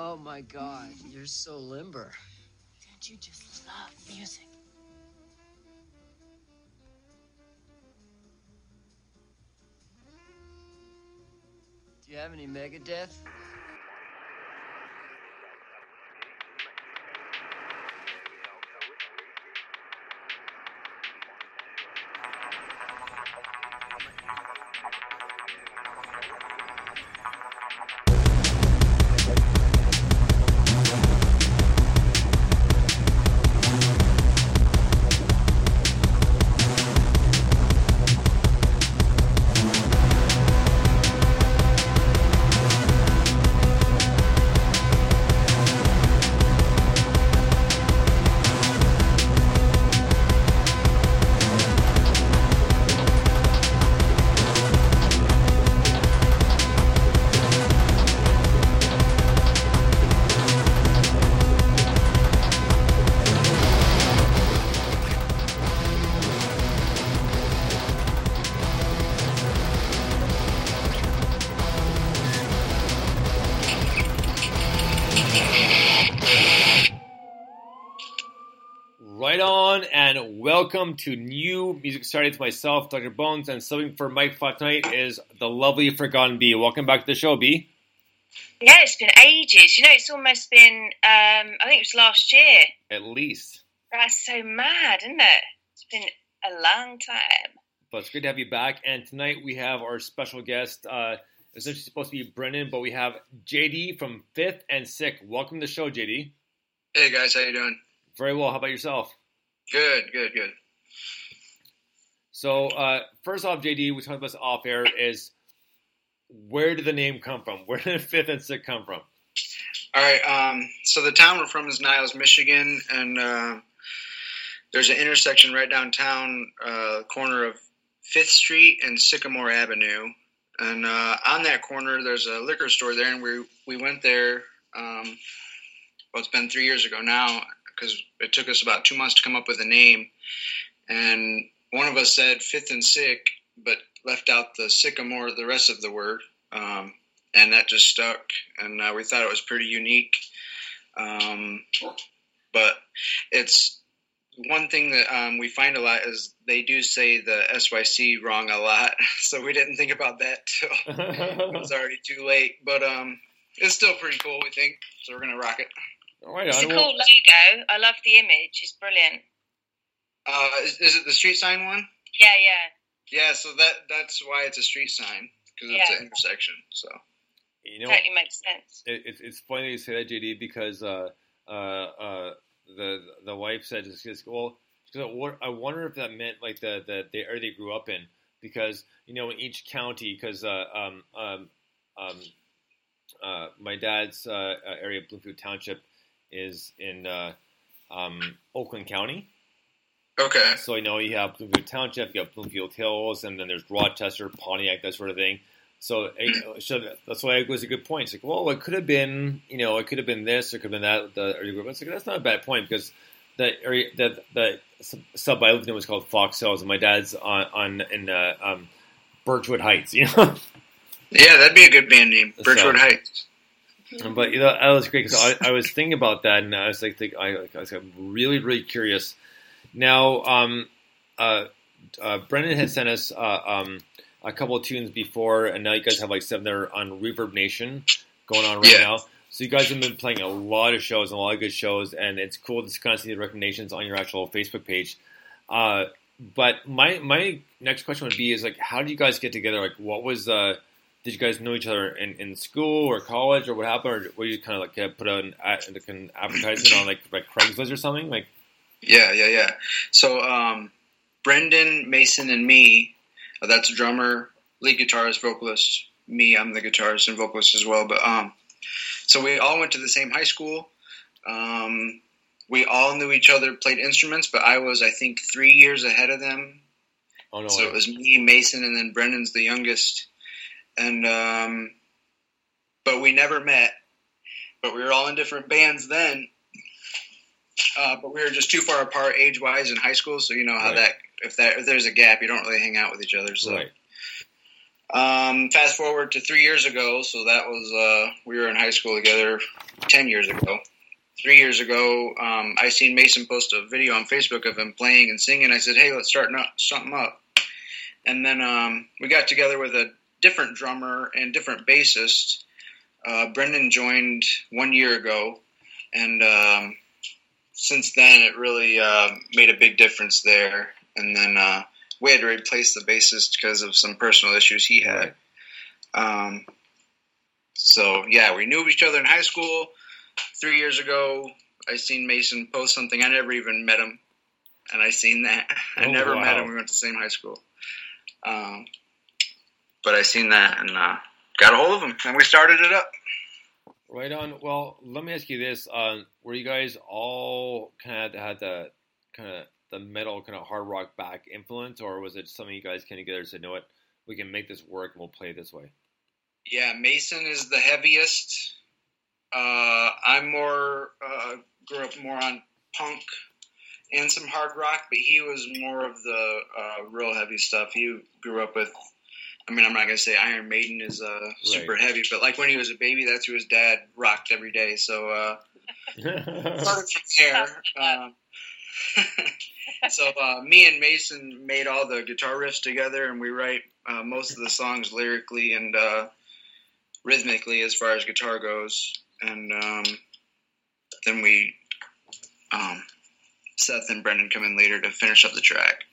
Oh my god, you're so limber. Don't you just love music? Do you have any Megadeth? Welcome to new music starting to myself, Dr. Bones, and subbing for Mike Fott tonight is the lovely Forgotten Bee. Welcome back to the show, B. Yeah, it's been ages. You know, it's almost been, um, I think it was last year. At least. That's so mad, isn't it? It's been a long time. But it's good to have you back. And tonight we have our special guest. Uh, essentially supposed to be Brendan, but we have JD from Fifth and Sick. Welcome to the show, JD. Hey guys, how you doing? Very well. How about yourself? Good, good, good. So uh, first off, JD, we talked about this off air. Is where did the name come from? Where did Fifth and Sick come from? All right. Um, so the town we're from is Niles, Michigan, and uh, there's an intersection right downtown, uh, corner of Fifth Street and Sycamore Avenue. And uh, on that corner, there's a liquor store there, and we we went there. Um, well, it's been three years ago now because it took us about two months to come up with a name. And one of us said Fifth and Sick, but left out the sycamore, the rest of the word. Um, and that just stuck. And uh, we thought it was pretty unique. Um, but it's one thing that um, we find a lot is they do say the SYC wrong a lot. So we didn't think about that till it was already too late. But um, it's still pretty cool, we think. So we're going to rock it. All right, It's a on. cool logo. I love the image. It's brilliant. Uh, is, is it the street sign one? Yeah, yeah. Yeah, so that that's why it's a street sign because it's Yeah. an intersection. So you know, totally makes sense. it, it's it's funny you say that, JD, because uh, uh, uh, the the wife said, she goes, "Well, she goes, what, I wonder if that meant like the, the the area they grew up in, because you know in each county, because uh, um, um, um, uh, my dad's uh, uh, area, Bloomfield Township, is in uh, um, Oakland County. okay, So you know you have Bloomfield Township, you have Bloomfield Hills, and then there's Rochester, Pontiac, that sort of thing. So, eh, so that's why it was a good point. It's like, well, it could have been, you know, it could have been this, it could have been that. The area group. It's like that's not a bad point because the area, that the sub I lived in was called Fox Hills, and my dad's on on in uh, um, Birchwood Heights. You know, yeah, that'd be a good band name, So- Birchwood Heights. But you know that was great because I, I was thinking about that, and I was like, think, I, I was like, really, really curious. Now, um, uh, uh, Brendan had sent us uh, um, a couple of tunes before, and now you guys have like seven there on Reverb Nation going on right Yeah. now. So you guys have been playing a lot of shows, and a lot of good shows, and it's cool to kind of see the recommendations on your actual Facebook page. Uh, but my my next question would be is like, how did you guys get together? Like, what was uh, did you guys know each other in, in school or college or what happened, or were you kind of like uh, put an, like an advertisement on like like Craigslist or something? Like, Yeah, yeah, yeah. So um, Brendan, Mason, and me, Uh, that's drummer, lead guitarist, vocalist. Me, I'm the guitarist and vocalist as well. But um, so we all went to the same high school. Um, we all knew each other, played instruments, but I was, I think, three years ahead of them. Oh no! So it was me, Mason, and then Brendan's the youngest. And um, but we never met. But we were all in different bands then. Uh, but we were just too far apart age wise in high school, so you know how Right. that if that if there's a gap, you don't really hang out with each other. So right. um, fast forward to three years ago, so that was uh, we were in high school together ten years ago. Three years ago, um, I seen Mason post a video on Facebook of him playing and singing. I said, "Hey, let's start something up." And then um, we got together with a different drummer and different bassist. Uh, Brendan joined one year ago, and um, since then it really uh, made a big difference there. And then uh, we had to replace the bassist because of some personal issues he had. Um, so yeah, we knew each other in high school. Three years ago, I seen Mason post something. I never even met him, and I seen that. I Oh, never met him. We went to the same high school. Um, but I seen that and uh, got a hold of him, and we started it up. Right on. Well, let me ask you this: uh, Were you guys all kind of had the kind of the metal, kind of hard rock back influence, or was it something you guys came together and said, "You "Know what? We can make this work, and we'll play it this way." Yeah, Mason is the heaviest. Uh, I'm more uh, grew up more on punk and some hard rock, but he was more of the uh, real heavy stuff. He grew up with. I mean, I'm not gonna say Iron Maiden is uh, super heavy, but like when he was a baby, that's who his dad rocked every day. So uh, started from there. Um, so uh, me and Mason made all the guitar riffs together, and we write uh, most of the songs lyrically and uh, rhythmically as far as guitar goes. And um, then we, um, Seth and Brendan come in later to finish up the track.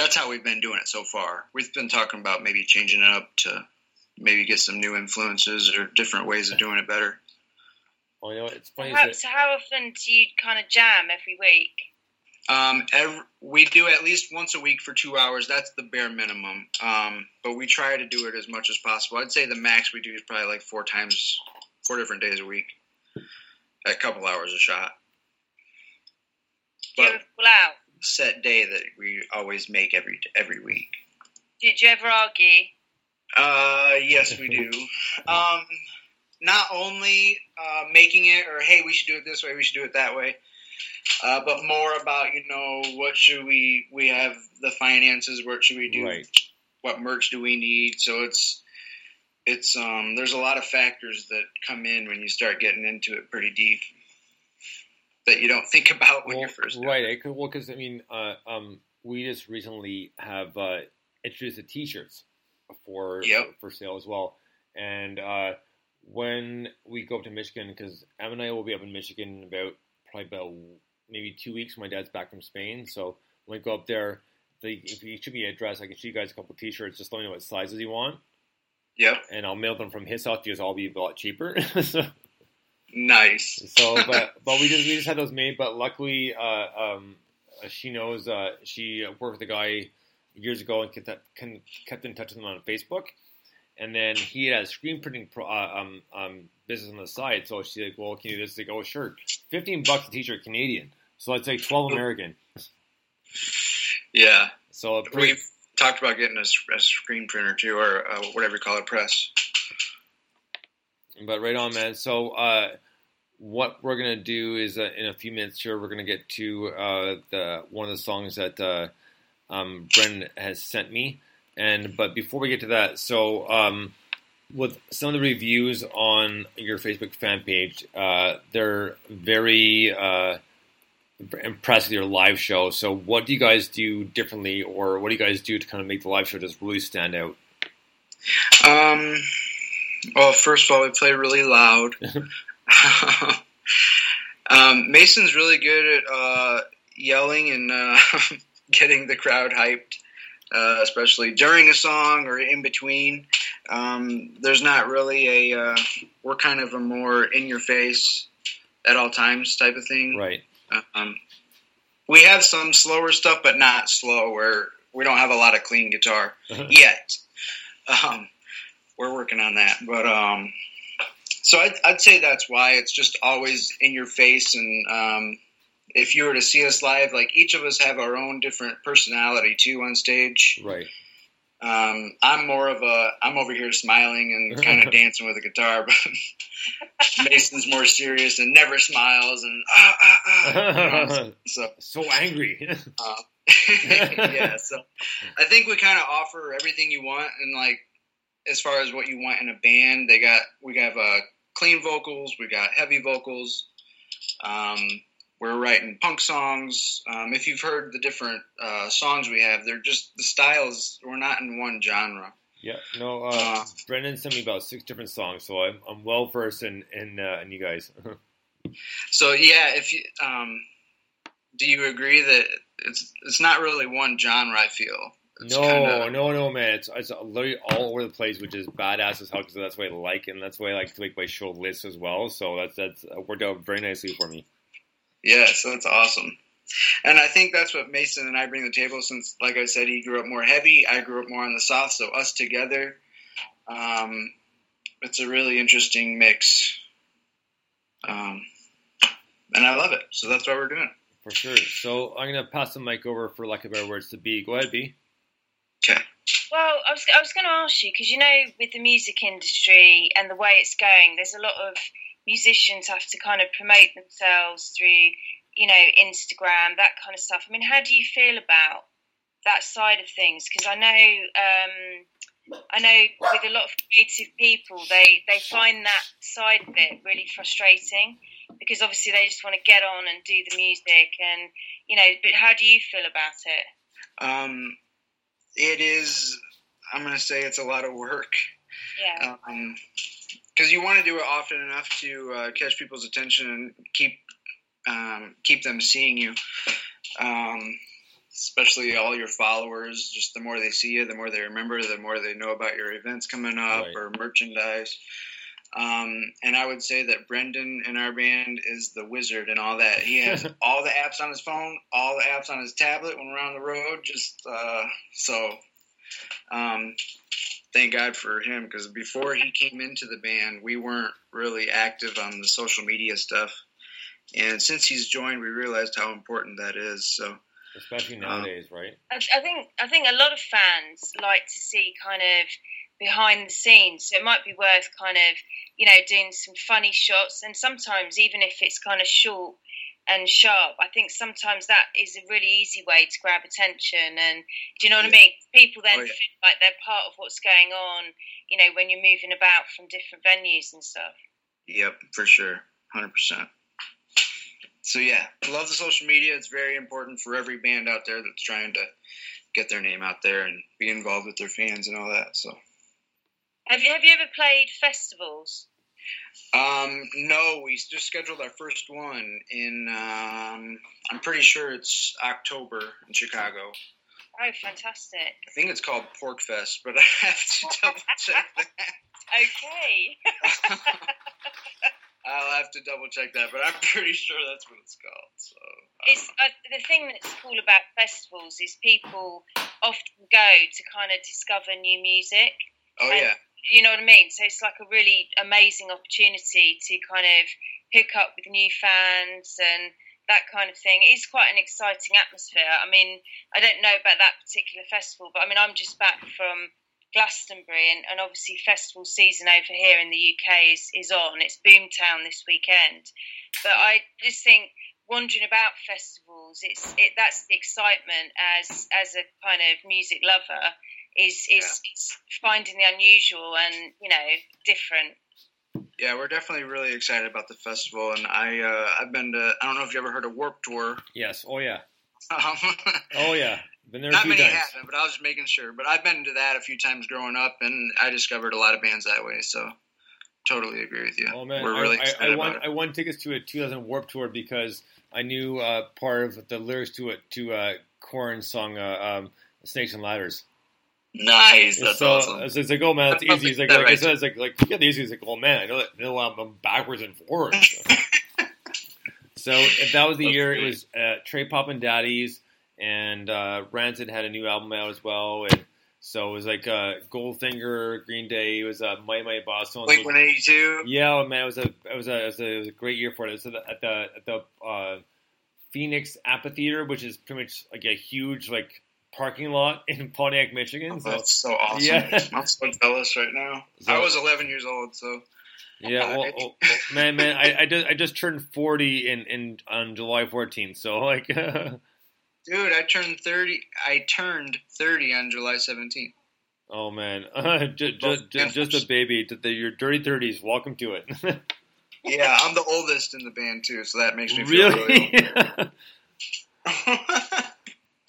That's how we've been doing it so far. We've been talking about maybe changing it up to maybe get some new influences or different ways of doing it better. Well, you know, it's funny. How, so how often do you kind of jam every week? Um, every, we do at least once a week for two hours. That's the bare minimum. Um, but we try to do it as much as possible. I'd say the max we do is probably like four times, four different days a week, a couple hours a shot. Do you But ever pull out? Set day that we always make every every week. Did you ever argue? Uh, yes, we do. Um, not only uh, making it or hey, we should do it this way, we should do it that way, uh, but more about you know what should we we have the finances, what should we do, Right. what merch do we need. So it's it's um there's a lot of factors that come in when you start getting into it pretty deep that you don't think about when well, you're first right. Could, well, because I mean, uh, um, we just recently have uh, introduced the T-shirts for Yep. for sale as well, and uh, when we go up to Michigan, because Em and I will be up in Michigan about probably about maybe two weeks. My dad's back from Spain, so when we go up there, they, if you should be an address, I can show you guys a couple T-shirts. Just let me know what sizes you want, Yep, and I'll mail them from his house because I'll be a lot cheaper. so, nice. so, but but we just we just had those made. But luckily, uh, um, uh, she knows uh, she worked with a guy years ago and kept that, can, kept in touch with him on Facebook. And then he had a screen printing pro, uh, um, um, business on the side. So she's like, "Well, can you do this?" Like, "Oh, sure, fifteen bucks a t-shirt, Canadian." So it's like twelve American. Yeah, So pretty, we've talked about getting a screen printer too, or uh, whatever you call it, press. But right on, man. So uh, what we're gonna do is uh, in a few minutes here, we're gonna get to uh, the one of the songs that uh, um, Brendan has sent me. And but before we get to that, so um, with some of the reviews on your Facebook fan page, uh, they're very uh, impressed with your live show. So what do you guys do differently, or what do you guys do to kind of make the live show just really stand out? Um, well, first of all, we play really loud. um, Mason's really good at uh, yelling and uh, getting the crowd hyped, uh, especially during a song or in between. Um, there's not really a, uh, we're kind of a more in your face at all times type of thing. Right. Um, we have some slower stuff, but not slow. Where we don't have a lot of clean guitar yet. Um, we're working on that, but um, so I'd, I'd say that's why it's just always in your face. And um, if you were to see us live, like each of us have our own different personality too on stage. Right. Um, I'm more of a I'm over here smiling and kind of dancing with a guitar, but Mason's more serious and never smiles and ah ah ah. You know, so so angry. uh, yeah, so I think we kind of offer everything you want, and like as far as what you want in a band, they got we have uh, clean vocals, we got heavy vocals. Um, we're writing punk songs. Um, if you've heard the different uh, songs we have, they're just the styles. We're not in one genre. Yeah, no. Uh, uh, Brendan sent me about six different songs, so I'm, I'm well versed in in, uh, in you guys. so yeah, if you um, do you agree that it's it's not really one genre? I feel. It's no, kinda, no, no, man. It's it's literally all over the place, which is badass as hell because that's what I like, and that's why I like to make my show lists as well. So that's that's worked out very nicely for me. Yeah, so that's awesome. And I think that's what Mason and I bring to the table since, like I said, he grew up more heavy. I grew up more on the soft. So us together, um, it's a really interesting mix. Um, and I love it. So that's why we're doing it. For sure. So I'm going to pass the mic over for lack of better words to B. Go ahead, B. Okay. Well, I was, I was going to ask you because you know, with the music industry and the way it's going, there's a lot of musicians have to kind of promote themselves through, you know, Instagram, that kind of stuff. I mean, how do you feel about that side of things? Because I know, um, I know with a lot of creative people, they they find that side of it really frustrating because obviously they just want to get on and do the music and you know. But how do you feel about it? Um, it is. I'm going to say it's a lot of work. Yeah. Um, because you want to do it often enough to uh, catch people's attention and keep um, keep them seeing you. Um, especially all your followers. Just the more they see you, the more they remember, the more they know about your events coming up right. or merchandise. Um, and I would say that Brendan in our band is the wizard and all that. He has all the apps on his phone, all the apps on his tablet when we're on the road. Just uh, so um, thank God for him because before he came into the band, we weren't really active on the social media stuff. And since he's joined, we realized how important that is. So, especially um, nowadays, um, right? I think I think a lot of fans like to see kind of behind the scenes. So it might be worth kind of you know doing some funny shots, and sometimes even if it's kind of short and sharp. I think sometimes that is a really easy way to grab attention. And do you know what I mean? People then oh, yeah. feel like they're part of what's going on, you know, when you're moving about from different venues and stuff. Yep, for sure. 100%. So, yeah, love the social media. It's very important for every band out there that's trying to get their name out there and be involved with their fans and all that. So, have you, have you ever played festivals? Um, no, we just scheduled our first one in. Um, I'm pretty sure it's October in Chicago. Oh, fantastic! I think it's called Pork Fest, but I have to double check that. okay. I'll have to double check that, but I'm pretty sure that's what it's called. So it's uh, the thing that's cool about festivals is people often go to kind of discover new music. Oh yeah you know what I mean? So it's like a really amazing opportunity to kind of hook up with new fans and that kind of thing. It's quite an exciting atmosphere. I mean, I don't know about that particular festival, but I mean, I'm just back from Glastonbury, and, and obviously festival season over here in the UK is, is on. It's Boomtown this weekend, but I just think wandering about festivals, it's it that's the excitement as as a kind of music lover is is, yeah. is finding the unusual and you know different. Yeah, we're definitely really excited about the festival, and I uh, I've been to I don't know if you ever heard of Warped Tour. Yes. Oh yeah. oh yeah. Been there Not many times. haven't, but I was just making sure. But I've been to that a few times growing up, and I discovered a lot of bands that way. So totally agree with you. Oh man, we're really I, excited I, I won, about it. I won tickets to a 2000 Warped Tour because I knew uh, part of the lyrics to it to uh, Korn's song uh, um, "Snakes and Ladders." Nice, that's so, awesome. So it's like, oh man, it's easy. It's like, like I said, it's like, like yeah, the easy. It's like, oh man, I know that, know I'm backwards and forwards. so if that was the That's year, great. it was uh, Cherry Poppin' Daddies, and uh, Rancid had a new album out as well, and so it was like uh, Goldfinger, Green Day, it was uh, Mighty Mighty Bosstones. Blink One Eighty Two. Yeah, man, it was a it was a it was a, it was a great year for it. It was at the at the uh, Phoenix Amphitheater, which is pretty much like a huge like parking lot in Pontiac, Michigan. Oh, so that's so awesome. Yeah. I'm so jealous right now. So- I was 11 years old, so yeah, well, man, man, I, I just I just turned forty in, in on July 14th, so like, dude, I turned 30. I turned 30 on July 17th. oh man, just, just, just just a baby. Your dirty thirties. Welcome to it. Yeah, I'm the oldest in the band too, so that makes me feel really. really?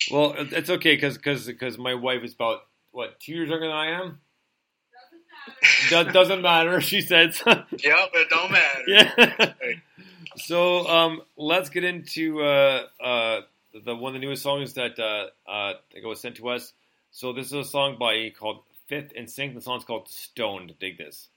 Well, it's okay because because because my wife is about what two years younger than I am. That doesn't matter, she said. yep, it don't matter. yeah. So um, let's get into uh, uh, the one of the newest songs that uh, uh, that was sent to us. So this is a song by called Fifth and Sick. The song's called Stoned. Dig this.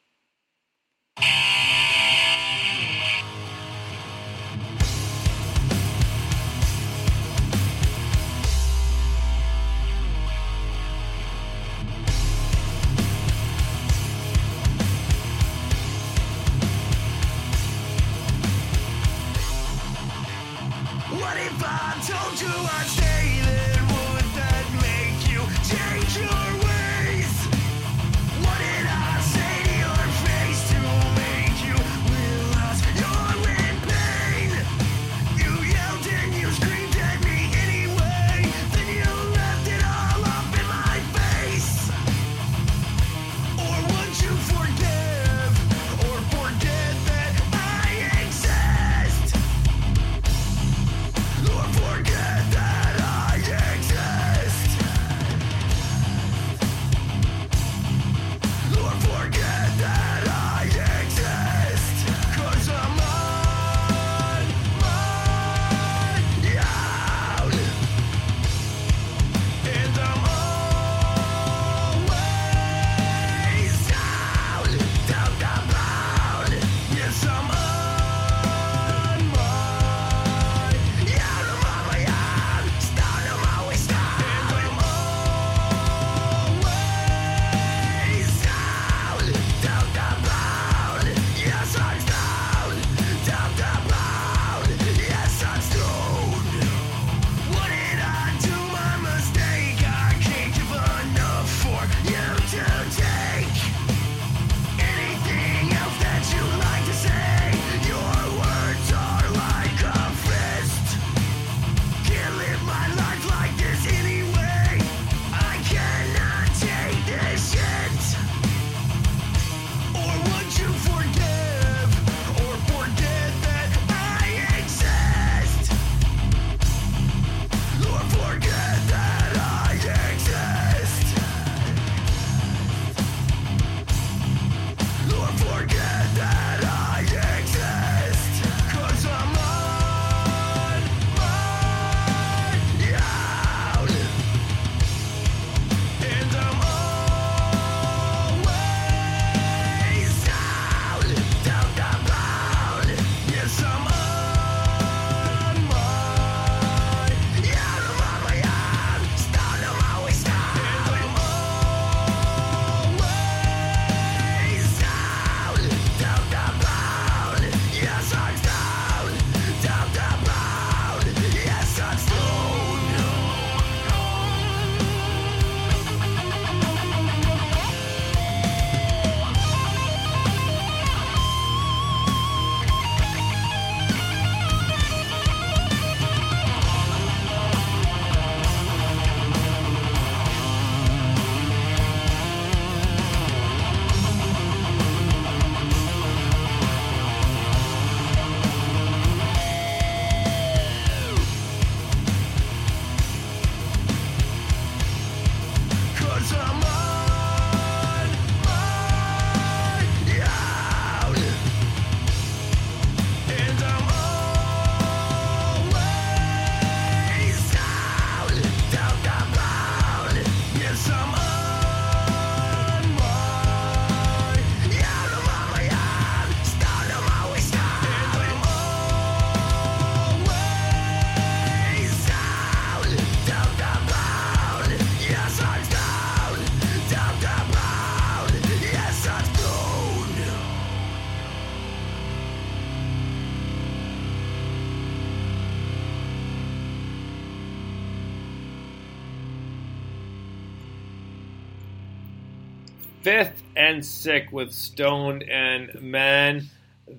And Sick with Stoned, and man,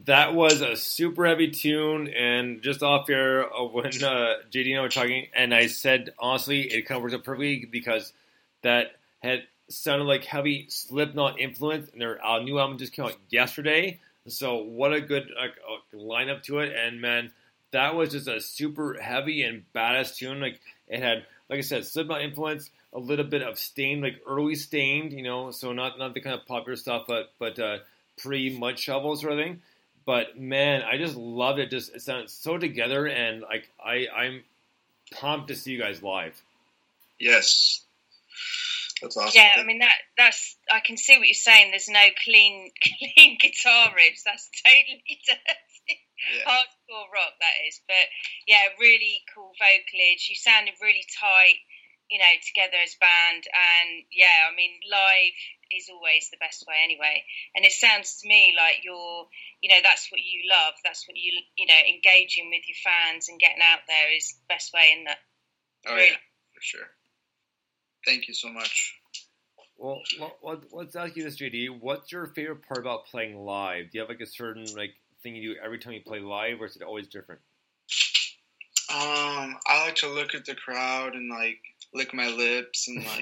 that was a super heavy tune. And just off here, uh, when uh, JD and I were talking, and I said honestly, it works out perfectly because that had sounded like heavy Slipknot influence, and their uh, new album just came out yesterday. So what a good uh, lineup to it, and man, that was just a super heavy and badass tune. Like it had, like I said, Slipknot influence, a little bit of Staind, like early Staind, you know, so not not the kind of popular stuff, but but uh, pre Mudshovel sort of thing. But man, I just loved it. Just it sounded so together, and like I I'm pumped to see you guys live. Yes, that's awesome. Yeah, I mean that that's I can see what you're saying. There's no clean clean guitar riffs. That's totally dirty. Hardcore rock that is. But yeah, really cool vocalage. You sounded really tight, you know, together as band and yeah, I mean live is always the best way anyway. And it sounds to me like you're you know, that's what you love, that's what you you know, engaging with your fans and getting out there is the best way in that. Oh yeah, for sure. Thank you so much. Well, let- let- let's ask you this, JD. What's your favorite part about playing live? Do you have like a certain like thing you do every time you play live, or is it always different? Um, I like to look at the crowd and like lick my lips and like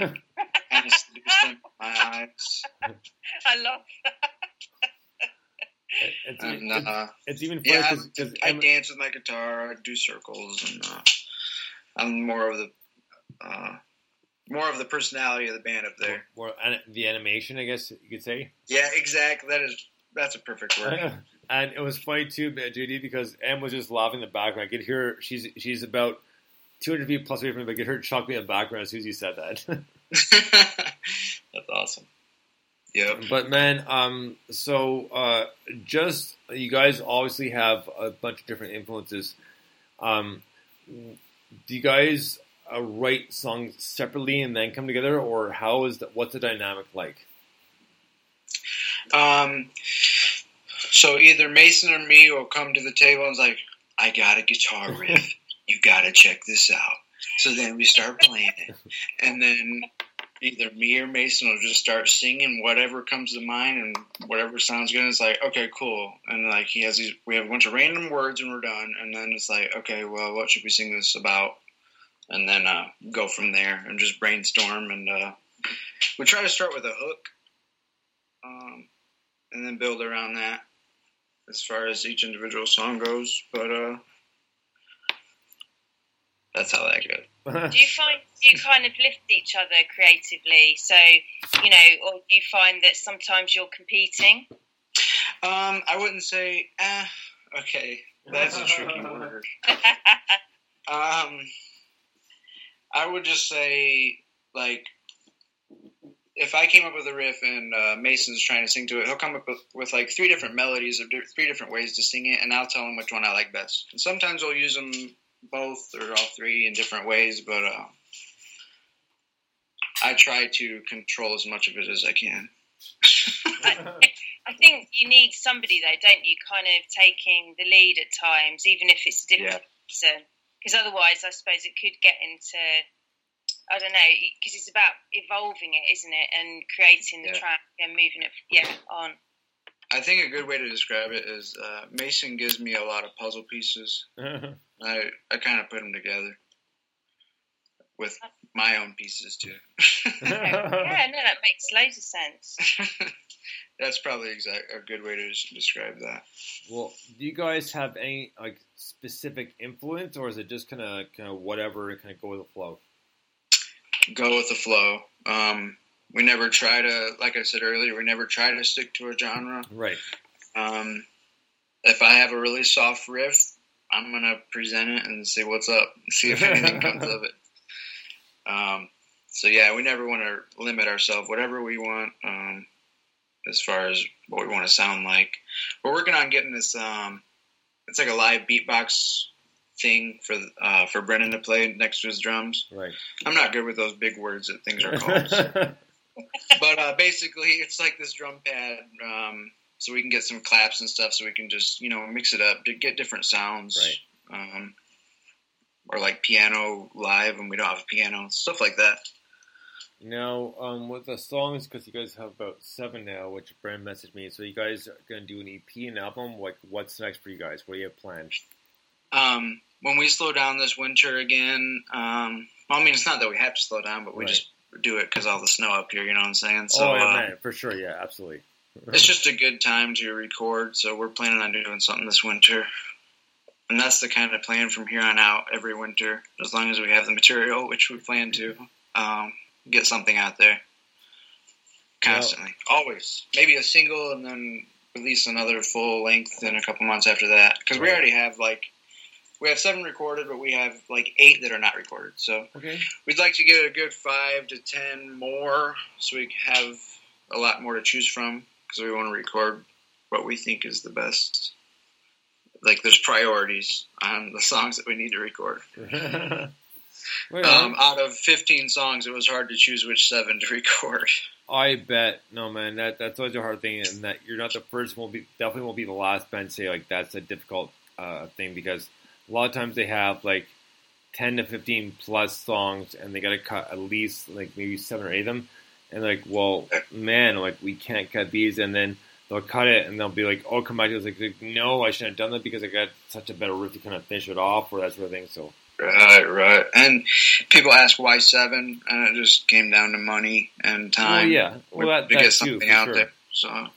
kind of stamp my eyes. I love It's, And, it's, uh, it's even funny yeah, because I dance with my guitar. I do circles, and uh, I'm more of the uh, more of the personality of the band up there. more an- the animation, I guess you could say. Yeah, exactly. That is that's a perfect word. and it was funny too, JD, because Em was just laughing in the background. I could hear her, she's she's about 200 feet plus away from me, but I could hear her chuckling in the background as soon as you said that. That's awesome. Yeah. But man, um, so uh, just you guys obviously have a bunch of different influences. Um, do you guys uh, write songs separately and then come together, or how is that? What's the dynamic like? Um, so either Mason or me will come to the table and it's like, I got a guitar riff. You got to check this out. So then we start playing it, and then either me or Mason will just start singing whatever comes to mind and whatever sounds good. It's like, okay, cool. And like he has these, we have a bunch of random words and we're done. And then it's like, okay, well, what should we sing this about? And then uh, go from there and just brainstorm. And uh, we try to start with a hook, um, and then build around that as far as each individual song goes. But uh, that's how that goes. do you find do you kind of lift each other creatively? So, you know, or do you find that sometimes you're competing? Um, I wouldn't say, eh, okay, that's a tricky word. Um, I would just say, like, if I came up with a riff and uh, Mason's trying to sing to it, he'll come up with, with like three different melodies of di- three different ways to sing it, and I'll tell him which one I like best. And sometimes I'll use them both or all three in different ways, but uh, I try to control as much of it as I can. I, I think you need somebody though, don't you? Kind of taking the lead at times, even if it's a different person, because otherwise, I suppose it could get into I don't know, because it's about evolving it, isn't it, and creating the Yeah. track and moving it, yeah, on. I think a good way to describe it is uh, Mason gives me a lot of puzzle pieces. I I kind of put them together with my own pieces too. yeah, no, that makes loads of sense. That's probably exact a good way to describe that. well, do you guys have any like specific influence, or is it just kind of kind of whatever and kind of go with the flow? Go with the flow. Um, we never try to, like I said earlier, we never try to stick to a genre. Right. Um, if I have a really soft riff, I'm gonna present it and see what's up, see if anything comes of it. Um, so yeah, we never want to limit ourselves. Whatever we want, um, as far as what we want to sound like. We're working on getting this. Um, it's like a live beatbox thing for uh, for Brennan to play next to his drums. Right. I'm not good with those big words that things are called. but uh, basically, it's like this drum pad, um, so we can get some claps and stuff, so we can just you know mix it up to get different sounds. Right. Um, or like piano live, and we don't have a piano, stuff like that. Now, um, with the songs, because you guys have about seven now, which Brand messaged me. So you guys are gonna do an EP and album. Like, what's next for you guys? What do you have planned? Um, when we slow down this winter again, um, well, I mean, it's not that we have to slow down, but we Right. just do it because all the snow up here. You know what I'm saying? So oh, yeah, uh, man, for sure. Yeah, absolutely. It's just a good time to record. So we're planning on doing something this winter, and that's the kind of plan from here on out every winter, as long as we have the material, which we plan to um, get something out there constantly, always. Maybe a single, and then release another full length in a couple months after that. Because we already have like we have seven recorded, but we have like eight that are not recorded. So Okay. we'd like to get a good five to ten more, so we have a lot more to choose from. Because we want to record what we think is the best. Like there's priorities on the songs that we need to record. Um, out of 15 songs, it was hard to choose which seven to record. I bet. No, man, that that's always a hard thing, and that you're not the first. Will be definitely won't be the last band to say like that's a difficult uh, thing because a lot of times they have like ten to fifteen plus songs, and they got to cut at least like maybe seven or eight of them, and like, well, man, like we can't cut these, and then they'll cut it, and they'll be like, oh, come back to us like, like, no, I shouldn't have done that because I got such a better riff to kind of finish it off or that sort of thing. So Right, right. And people ask why seven, and it just came down to money and time. Well, yeah. Well, that- to that get something for out sure. there. So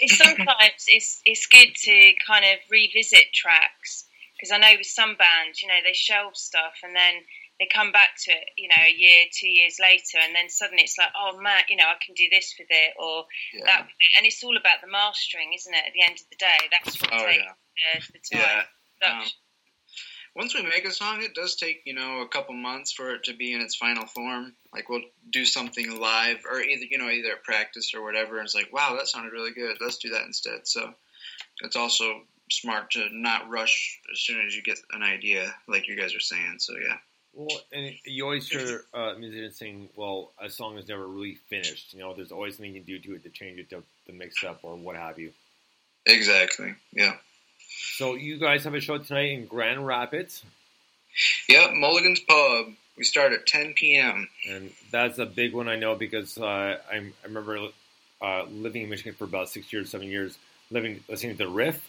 it's sometimes it's it's good to kind of revisit tracks because I know with some bands, you know, they shelve stuff and then they come back to it, you know, a year, two years later, and then suddenly it's like, oh man, you know, I can do this with it or Yeah. that, with it. and it's all about the mastering, isn't it? At the end of the day, that's what Oh, takes yeah. uh, the time. Yeah. Um, once we make a song, it does take you know a couple months for it to be in its final form. Like we'll do something live, or either you know either at practice or whatever. And it's like, wow, that sounded really good. Let's do that instead. So it's also smart to not rush as soon as you get an idea, like you guys are saying. So yeah. Well, and you always hear uh, musicians saying, "Well, a song is never really finished." You know, there's always something you can do to it to change it, to, mix up, or what have you. Exactly. Yeah. So, you guys have a show tonight in Grand Rapids, Yep. Mulligan's Pub. We start at 10 p.m. and that's a big one. I know because uh, I, I remember uh, living in Michigan for about six years, seven years, living listening to the riff.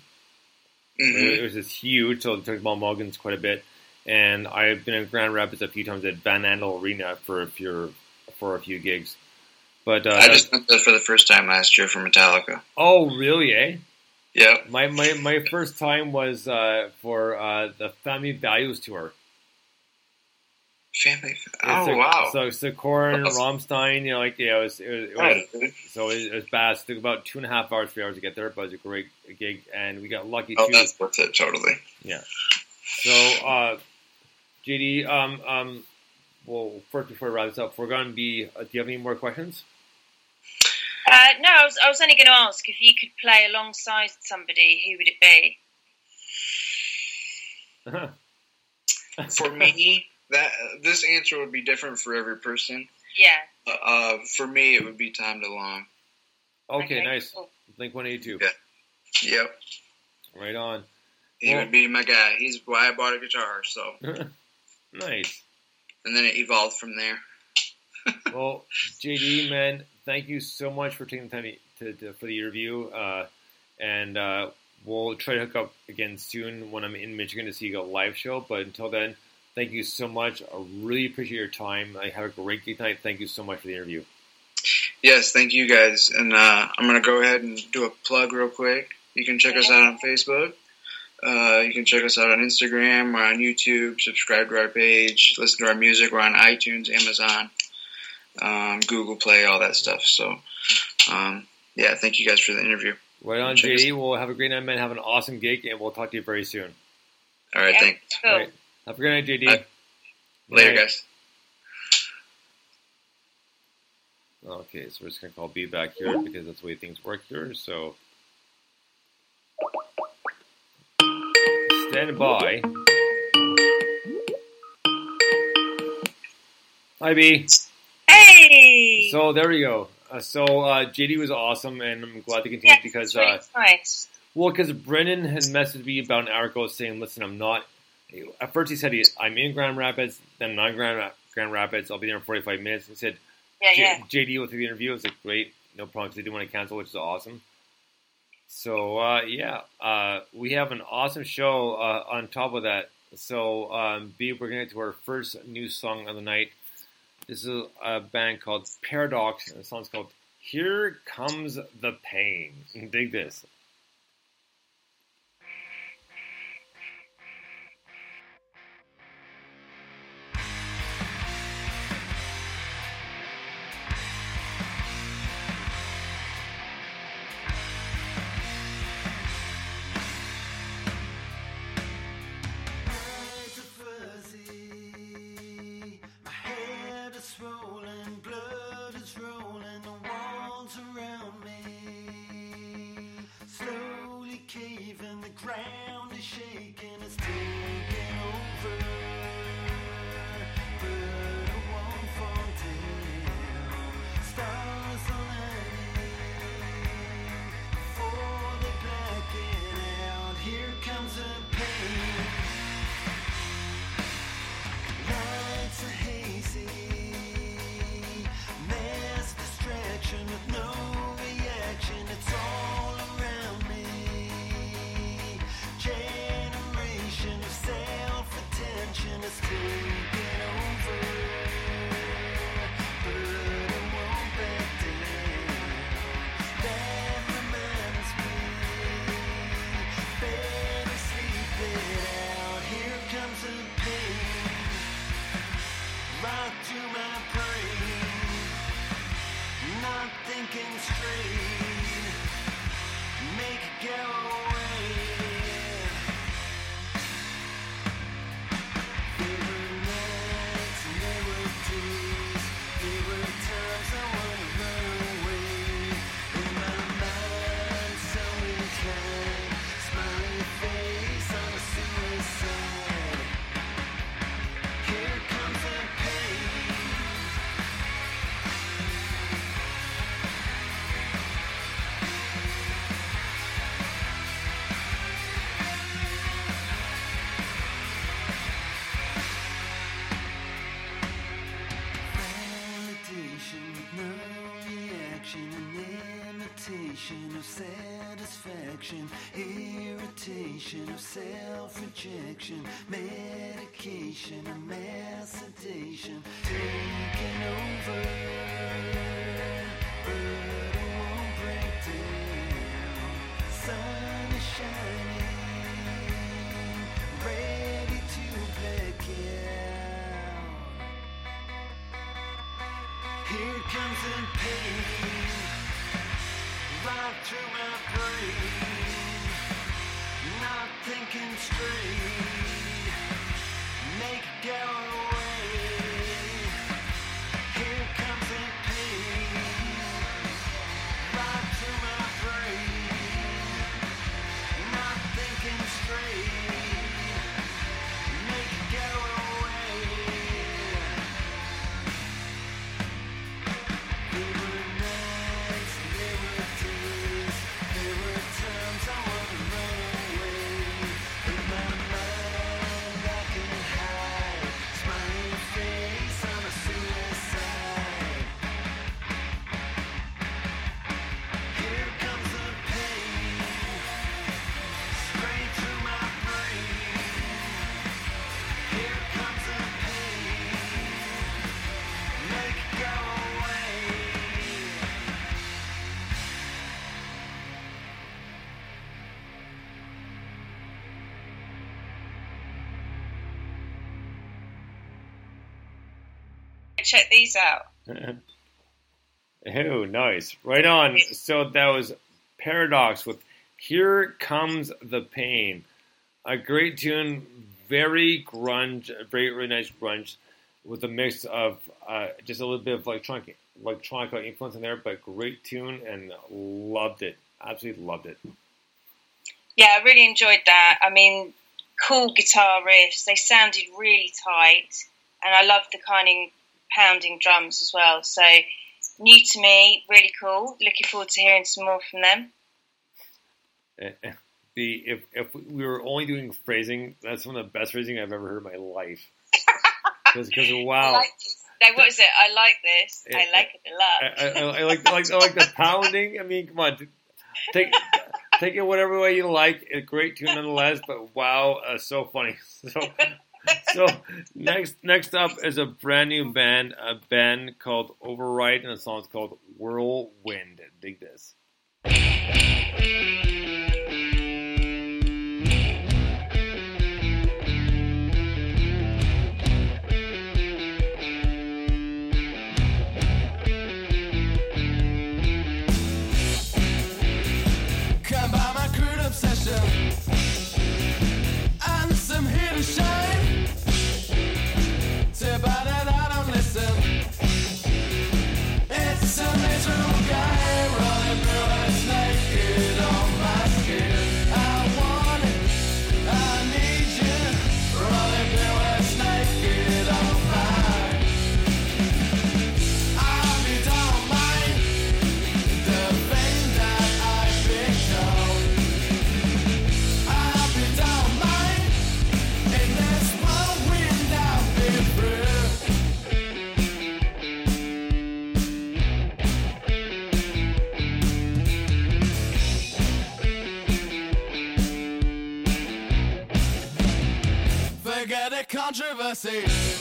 Mhm. It was just huge, so it took about Mulligan's quite a bit. And I've been in Grand Rapids a few times at Van Andel Arena for a few for a few gigs. But uh, I just went there for the first time last year for Metallica. oh, really? Eh? Yep. My my, my first time was uh, for uh, the Family Values tour. Family. Oh a- wow. So so Korn, Rammstein, you know, like yeah, it was it was, it was so it, it was bad. It took about two and a half hours, three hours to get there, but it was a great gig, and we got lucky Oh, too. that's worth it. Totally. Yeah. So, uh, JD, um, um, well, first before we wrap this up, we're going to be. Uh, do you have any more questions? Uh, no, I was, I was only going to ask if you could play alongside somebody, who would it be? For me, that this answer would be different for every person. Yeah. Uh, for me, it would be Tom DeLonge. okay, nice. cool. Blink One Eighty Two. Yeah. Yep. Right on. He Well- would be my guy. He's why I bought a guitar. So, nice. and then it evolved from there. Well, JD, man, thank you so much for taking the time to, to, for the interview, uh, and uh, we'll try to hook up again soon when I'm in Michigan to see you go live show. But until then, thank you so much. I really appreciate your time. I have a great gig tonight. Thank you so much for the interview. Yes, thank you guys. And uh, I'm gonna go ahead and do a plug real quick. You can check us out on Facebook. Uh, you can check us out on Instagram. We're on YouTube. Subscribe to our page. Listen to our music. We're on iTunes, Amazon, um, Google Play, all that stuff. So, um, yeah, thank you guys for the interview. Right on, Check JD. We'll have a great night, man. Have an awesome gig, and we'll talk to you very soon. All right, Yeah, thanks. cool. All right. Have a great night, JD. Bye. Later, Night. guys. Okay, so we're just gonna call B back here because that's the way things work here. So stand by. Hi B. Hey! So there we go. Uh, so uh, JD was awesome, and I'm glad to continue yeah, because uh, nice. well, because Brennan had messaged me about an hour ago saying, "Listen, I'm not." At first, he said I'm in Grand Rapids, then not in Grand Rapids, Grand Rapids. I'll be there in 45 minutes. He said, Yeah, J- yeah. JD will take the interview. I was like, great, no problem. 'cause They didn't want to cancel, which is awesome. So uh, yeah, uh, we have an awesome show uh, on top of that. So um, B, we're gonna get to our first new song of the night. This is a band called Paradox, and the song's called "Here Comes the Pain." Dig this. Ground is shaking, irritation of self-rejection, medication of mass sedation, taking over. But it won't break down. Sun is shining, ready to out. Here comes the pain, right through my brain. Not thinking Check these out. Oh, nice. Right on. So that was Paradox with Here Comes the Pain. A great tune, very grunge, very, really nice grunge with a mix of uh, just a little bit of electronic, electronic influence in there, but great tune and loved it. Absolutely loved it. Yeah, I really enjoyed that. I mean, cool guitar riffs. They sounded really tight, and I loved the kind of pounding drums as well. So new to me, really cool. Looking forward to hearing some more from them. Eh, eh, The if if we were only doing phrasing, that's one of the best phrasing I've ever heard in my life. Because I wow, like this. What is it? I like this. I like it a lot. I, I, I like I like I like the pounding. I mean, come on, take take it whatever way you like. A great tune nonetheless, but wow, uh, so funny. So so next next up is a brand new band, a band called Override, and the song's called Whirlwind. Dig this. Controversy.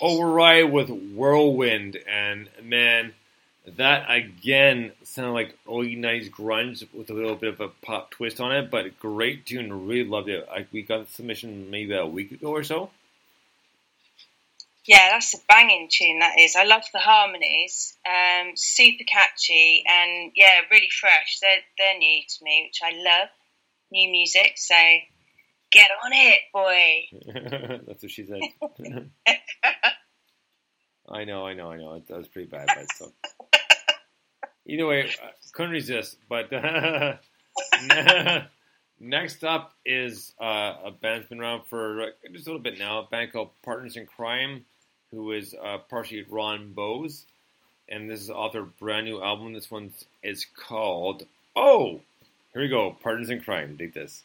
Override with Whirlwind. And man, that again sounded like early 90s grunge with a little bit of a pop twist on it, but great tune. Really loved it. I, we got the submission maybe a week ago or so. Yeah, that's a banging tune. That is. I love the harmonies. Um, super catchy and yeah, really fresh. They're they're new to me, which I love. New music, so get on it, boy. That's what she said. I know, I know, I know. That was pretty bad, but so. Either way, uh, couldn't resist. But next up is uh, a band that's been around for just a little bit now. A band called Partners in Crime, who is uh, partially Ron Bose, and this is the author brand new album. This one is called Oh. Here we go. Partners in Crime. Dig this.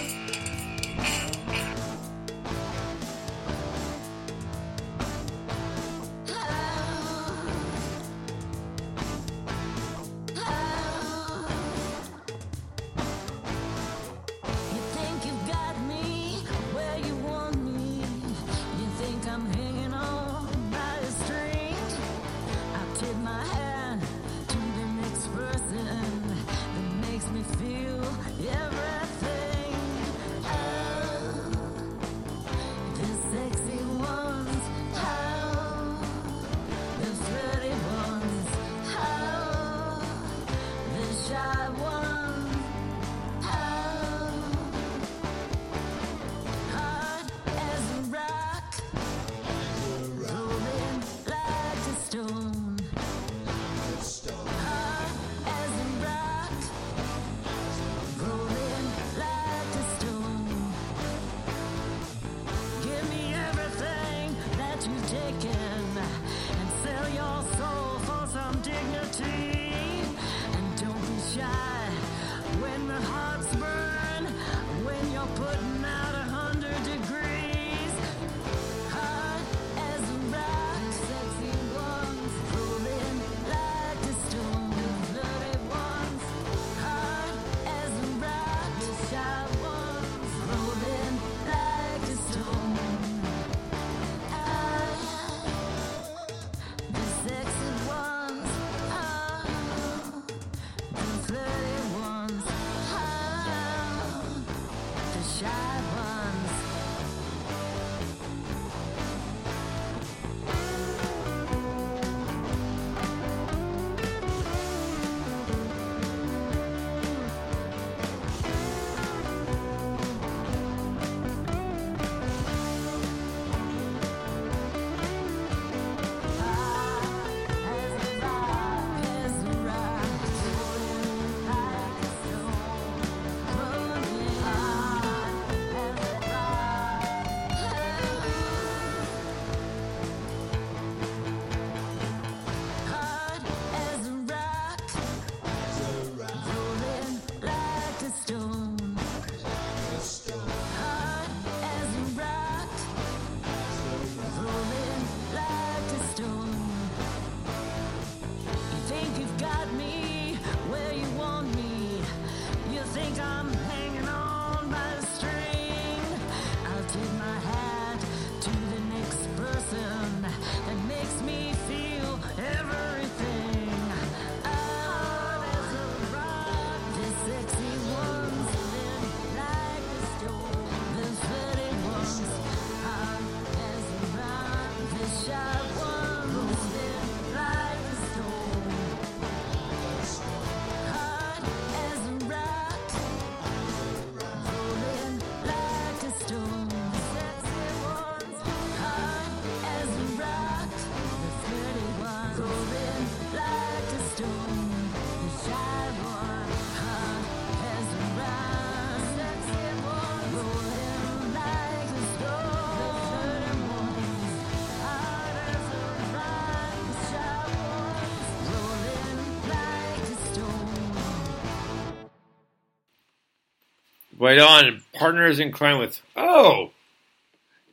Right on, partners in crime with oh,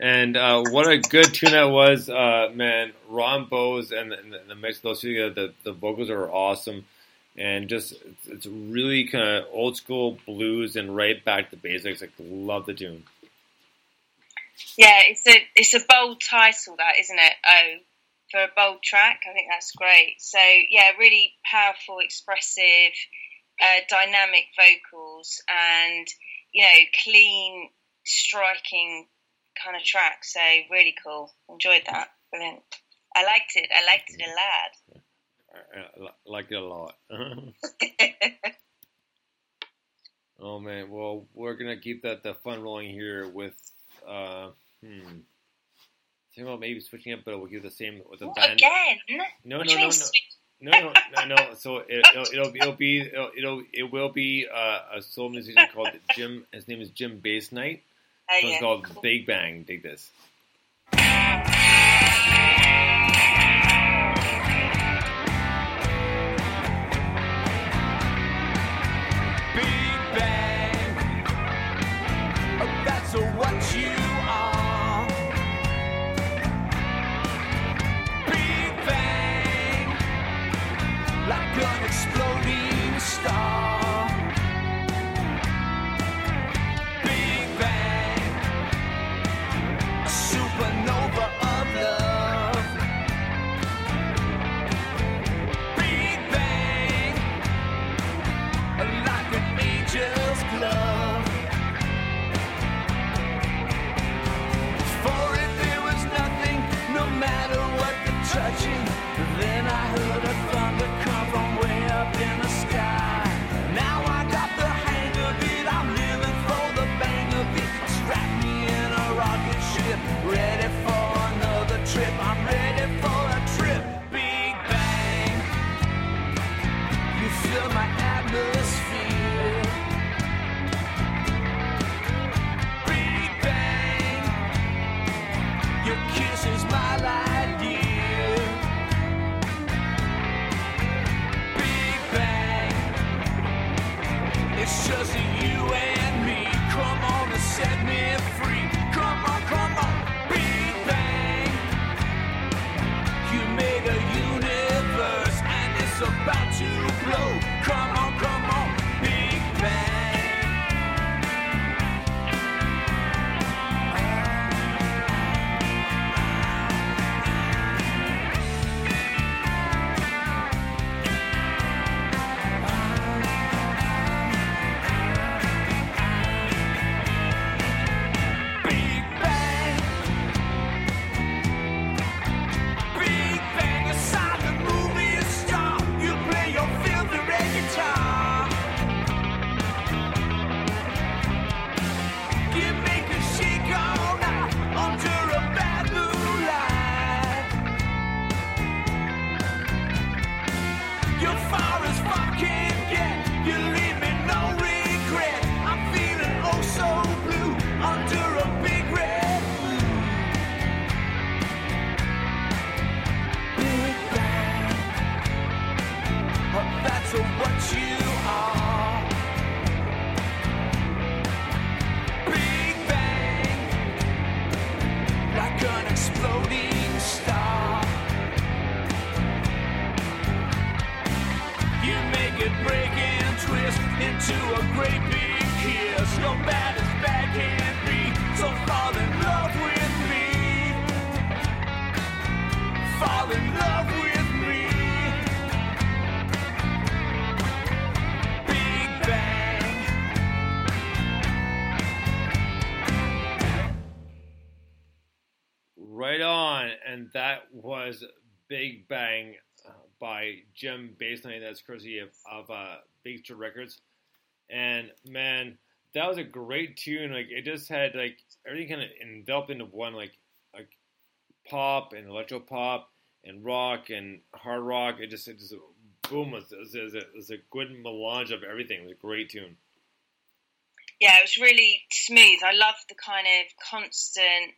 and uh, what a good tune that was, uh, man. Ron Bowes and the, and the mix those two together, the, the vocals are awesome, and just it's, it's really kind of old school blues and right back to basics. Like love the tune. Yeah, it's a it's a bold title, that isn't it? Oh, for a bold track, I think that's great. So yeah, really powerful, expressive, uh, dynamic vocals, and you know, clean, striking kind of track. So really cool. Enjoyed that. Brilliant. I liked it. I liked it a lot. I, I like it a lot. oh man, well we're gonna keep that the fun rolling here with uh, hmm. Think about maybe switching up, but we'll keep the same with the What, band. again? No, no, no, no. No, no, no, no. So it, it'll, it'll, it'll be, it'll, it'll, it will be uh, a soul musician called Jim. His name is Jim Bass Knight. Oh, So it's called Big Bang. Dig this. That's courtesy of, of uh, Big Star Records. And man, that was a great tune. Like it just had like everything kind of enveloped into one, like like pop and electro pop and rock and hard rock. It just it just boom. It was, it was a, it was a good melange of everything. It was a great tune. Yeah, it was really smooth. I loved the kind of constant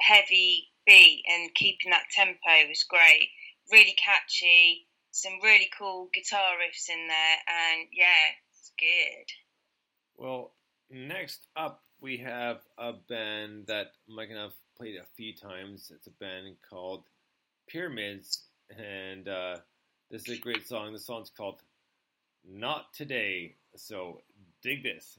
heavy beat and keeping that tempo was great. Really catchy. Some really cool guitar riffs in there, and yeah, it's good. Well, next up we have a band that Mike and I've played a few times. It's a band called Pyramids, and uh, this is a great song. The song's called "Not Today." So dig this.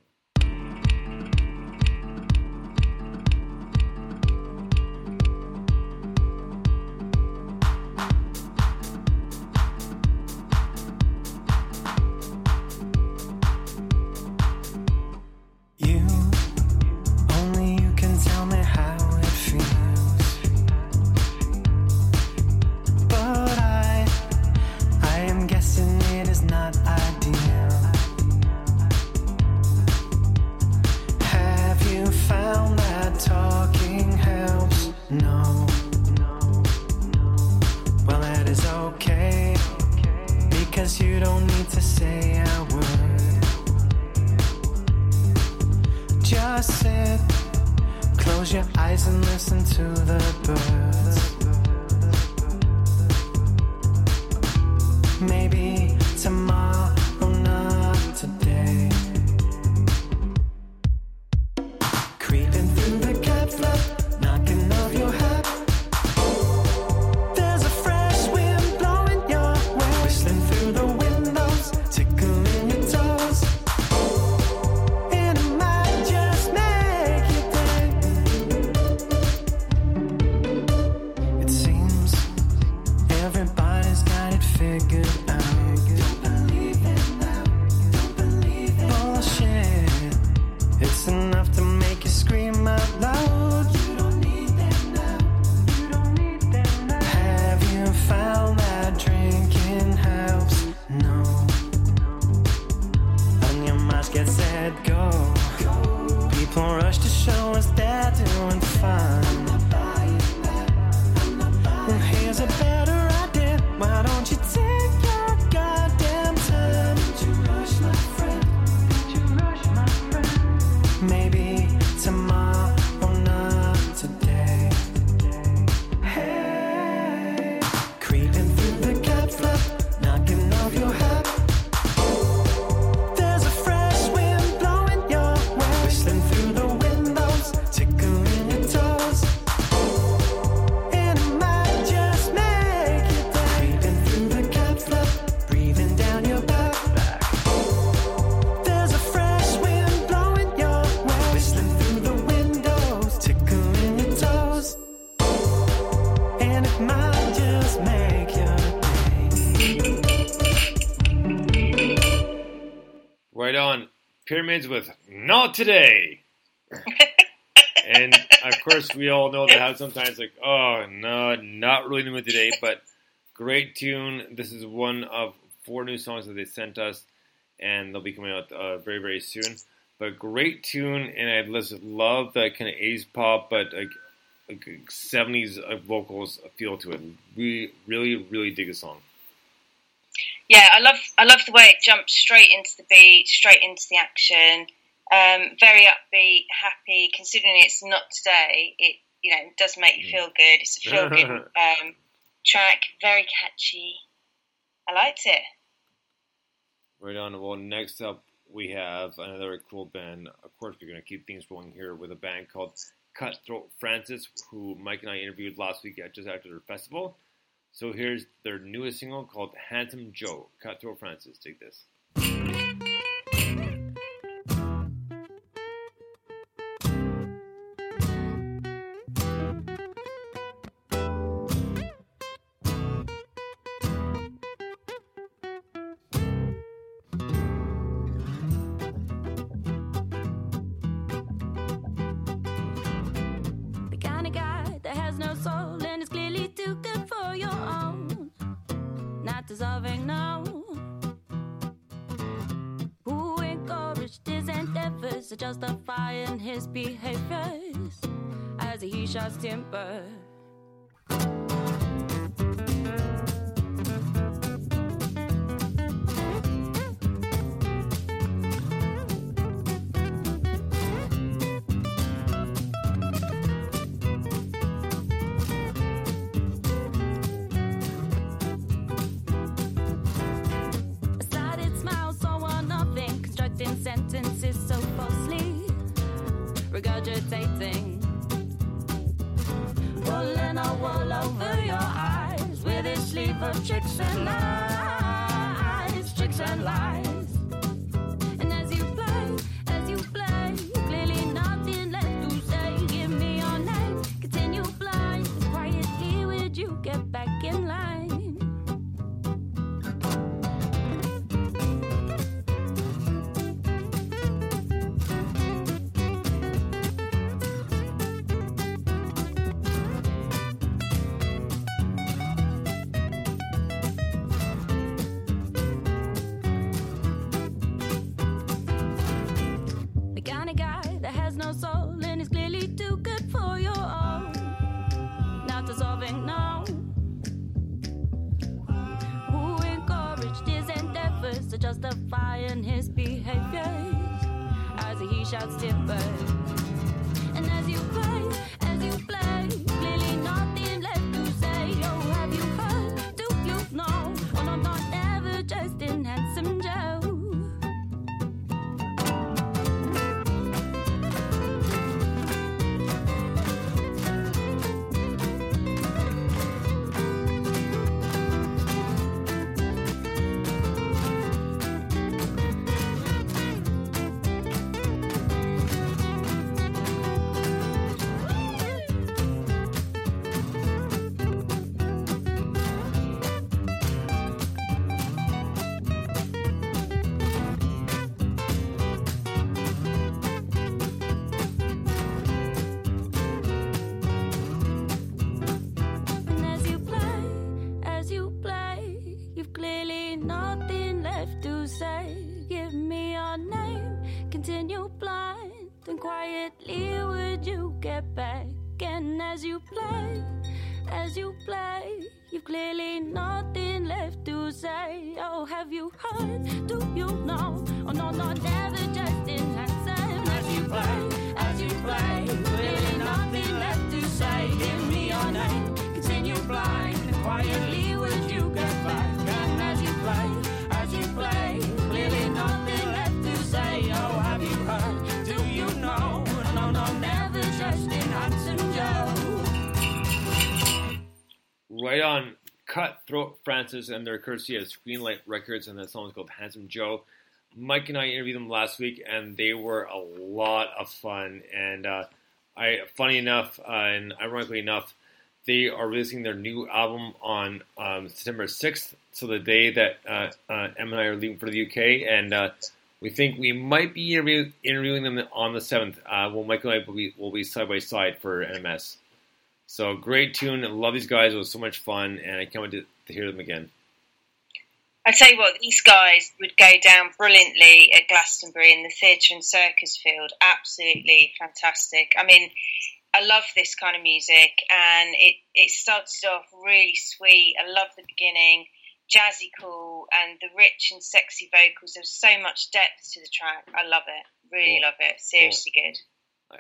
Pyramids with Not Today. and of course, we all know that how sometimes, like, oh, no, not really the mood today, but great tune. This is one of four new songs that they sent us, and they'll be coming out uh, very, very soon. But great tune, and I just love that kind of 80s pop, but like, like 70s vocals feel to it. We really, really dig the song. Yeah, I love I love the way it jumps straight into the beat, straight into the action. Um, very upbeat, happy. Considering it's not today, it you know does make you feel good. It's a feel good um, track, very catchy. I liked it. Right on. Well, next up we have another cool band. Of course, we're going to keep things rolling here with a band called Cutthroat Francis, who Mike and I interviewed last week at, just after their festival. So here's their newest single called Handsome Joe. Cutthroat Francis, take this. Sentences so falsely, regurgitating. Pulling a wool over your eyes with his sleeve of tricks and lies, tricks and lies. Cutthroat Francis and their courtesy of Screenlight Records, and that song is called Handsome Joe. Mike and I interviewed them last week, and they were a lot of fun. And uh, I, funny enough, uh, and ironically enough, they are releasing their new album on um, September 6th, so the day that uh, uh, Em and I are leaving for the UK, and uh, we think we might be interview- interviewing them on the 7th. Uh, well, Mike and I will be, will be side by side for NMS. So great tune. Love these guys. It was so much fun, and I can't wait to, to hear them again. I tell you what, these guys would go down brilliantly at Glastonbury in the theatre and circus field. Absolutely fantastic. I mean, I love this kind of music, and it it started off really sweet. I love the beginning, jazzy cool and the rich and sexy vocals. There's so much depth to the track. I love it. Really Cool. love it. Seriously good.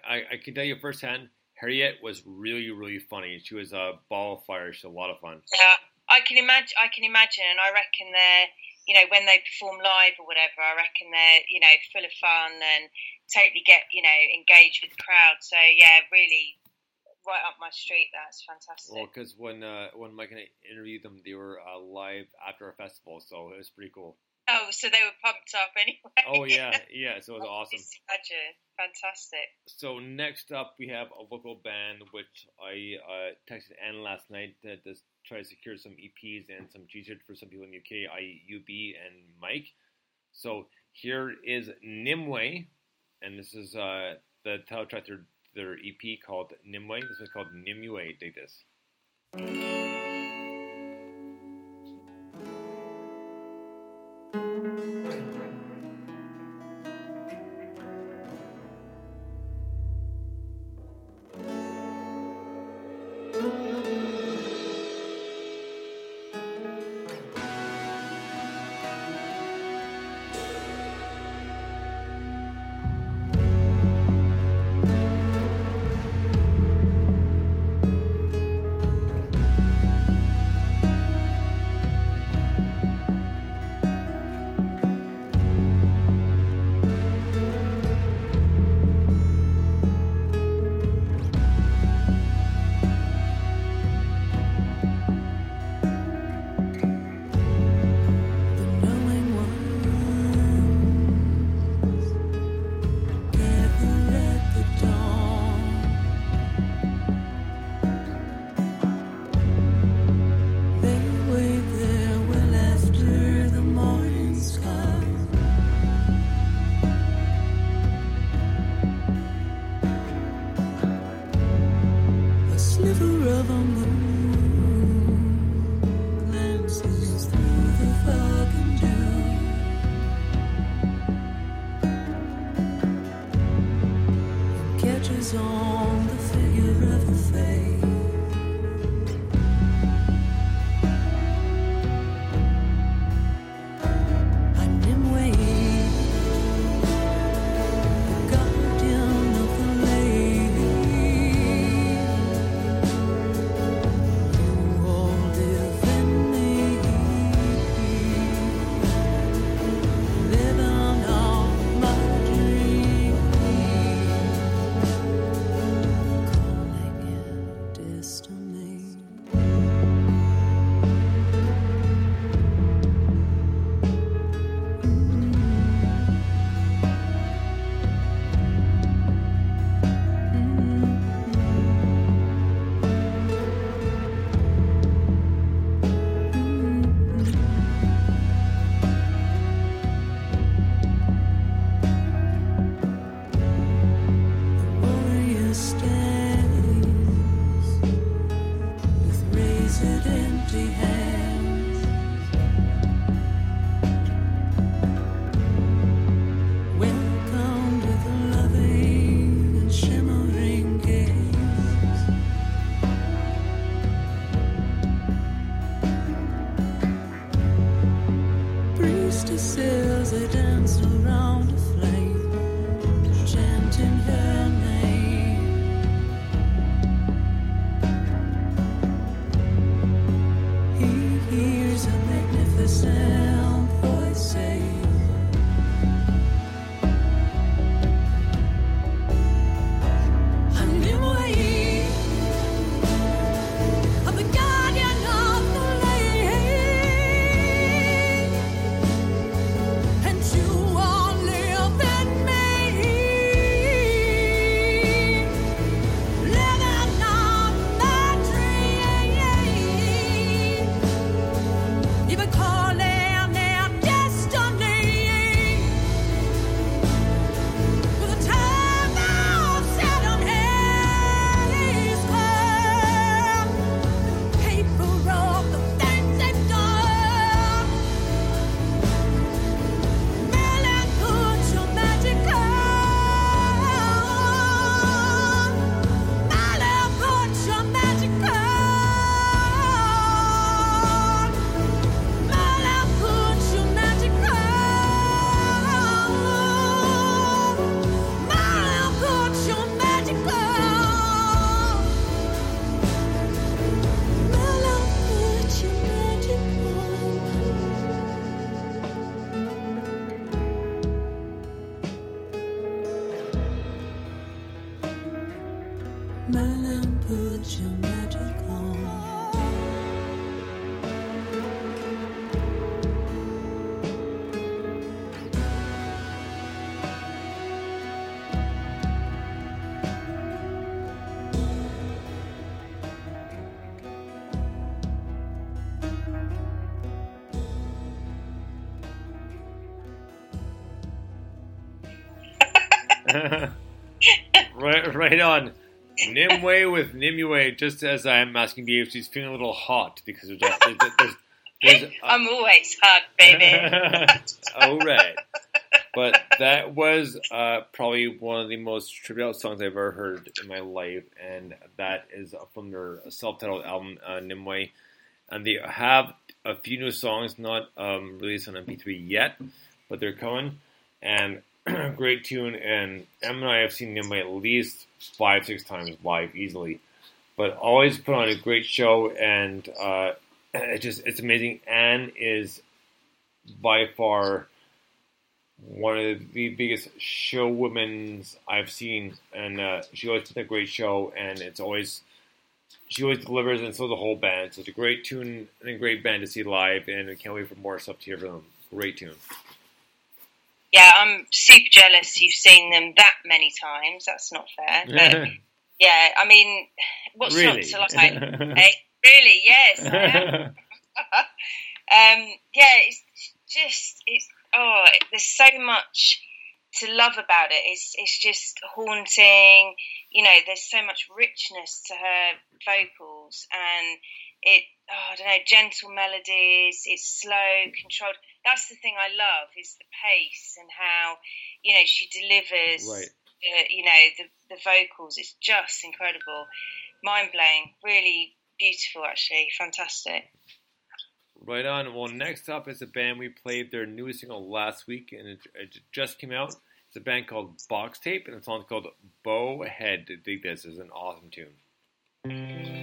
I, I can tell you firsthand, Harriet was really, really funny. She was a ball of fire. She's a lot of fun. Yeah, I can imagine. I can imagine, and I reckon they're, you know, when they perform live or whatever, I reckon they're, you know, full of fun and totally get, you know, engaged with the crowd. So yeah, really, right up my street. That's fantastic. Well, because when uh, when Mike and I interviewed them, they were uh, live after a festival, so it was pretty cool. Oh, so they were pumped up anyway. Oh yeah, yeah. So it was awesome. Imagine, fantastic. So next up, we have a local band which I uh, texted Anne last night to just try to secure some EPs and some T-shirts for some people in the UK, i.e. UB and Mike. So here is Nimue, and this is uh, the title track their their EP called Nimue. This is called Nimue. Dig this. Priestesses right, on. Nimue with Nimue, just as I'm asking Dave, she's feeling a little hot because there's, a, there's, there's, there's a, I'm always hot, baby. All right. But that was uh, probably one of the most out songs I've ever heard in my life, and that is from their self-titled album uh, Nimue. And they have a few new songs not um, released on MP3 yet, but they're coming. And great tune. And Em and I have seen Nimue at least five, six times live easily. But always put on a great show, and uh, it just it's amazing. Anne is by far one of the biggest show women's I've seen, and uh, she always puts a great show, and it's always she always delivers, and so the whole band. So it's a great tune and a great band to see live, and I can't wait for more stuff to hear from them. Great tune. Yeah, I'm super jealous you've seen them that many times. That's not fair. But yeah, I mean, what's Really? not to like? eh? Really? Yes. Um, yeah, it's just it's oh, there's so much to love about it. It's it's just haunting. You know, there's so much richness to her vocals, and it oh, I don't know, gentle melodies. It's slow, controlled. That's the thing I love is the pace and how you know she delivers. Right. Uh, you know the the vocals. It's just incredible, mind blowing. Really beautiful, actually, fantastic. Right on. Well, next up is a band we played their newest single last week, and it, it just came out. It's a band called Box Tape, and the song's called Bowhead. Dig this is an awesome tune.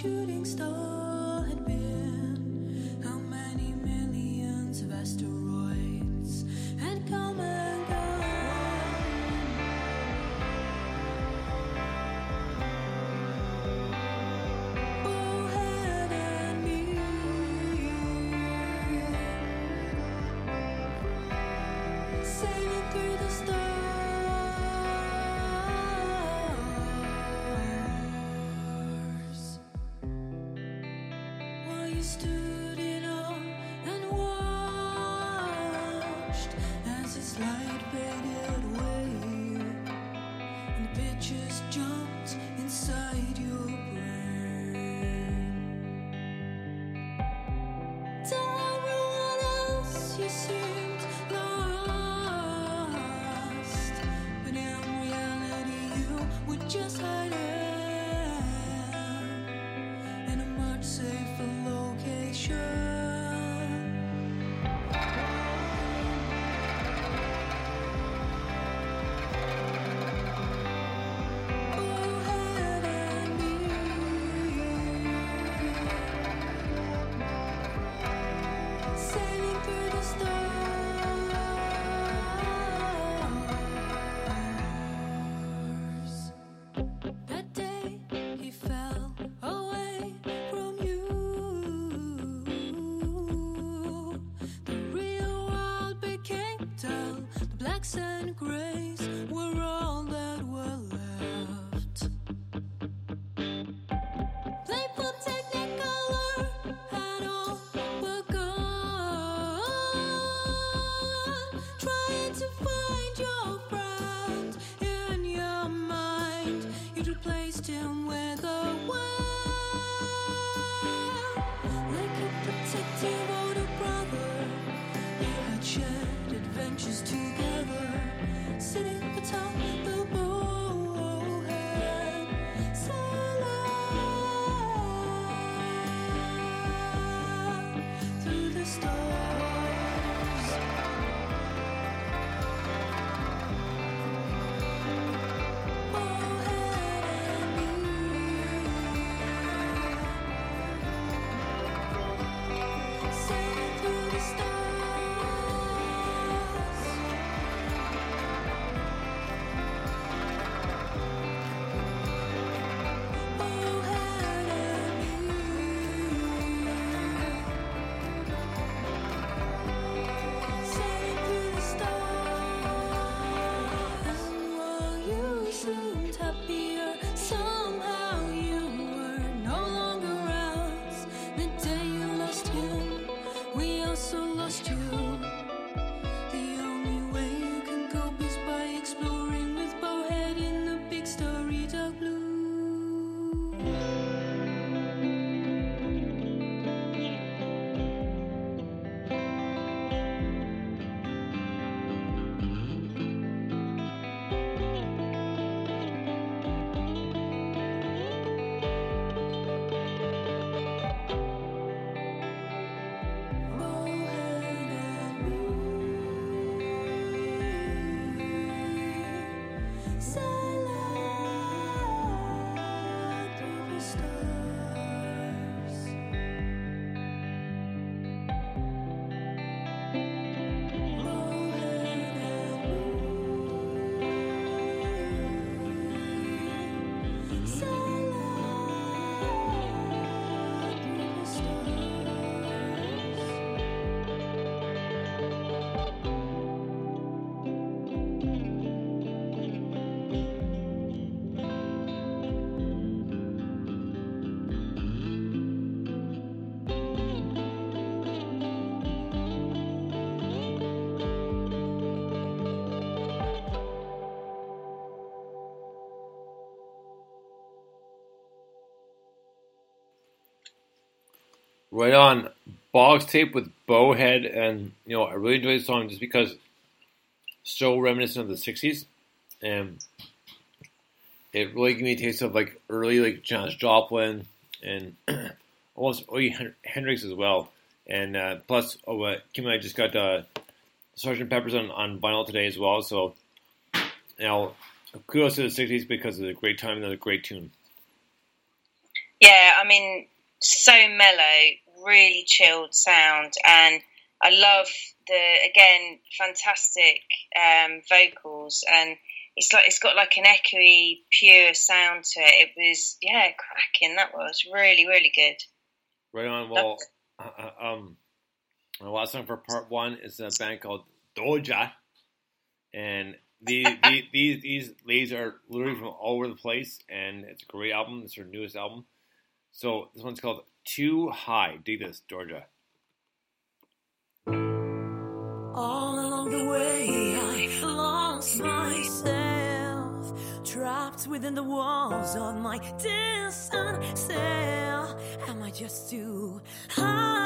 Shooting star Right on. Box tape with Bowhead, and you know I really enjoy the song just because it's so reminiscent of the '60s, and it really gave me a taste of like early like Janis Joplin and almost early Hendrix as well. And uh, plus, oh, uh, Kim and I just got uh, Sergeant Pepper's on, on vinyl today as well. So, you know, kudos to the '60s because of the great time and the great tune. Yeah, I mean, so mellow, really chilled sound, and I love the again fantastic um, vocals, and it's like it's got like an echoey, pure sound to it. It was yeah, cracking. That was really, really good. Right on. Well, uh, uh, um, the last song for part one is a band called Dorja, and the, the, these these ladies are literally from all over the place, and it's a great album. It's their newest album. So this one's called Too High. Dig this, Dorja. All along the way, I lost myself, trapped within the walls of my distant cell. Am I just too high?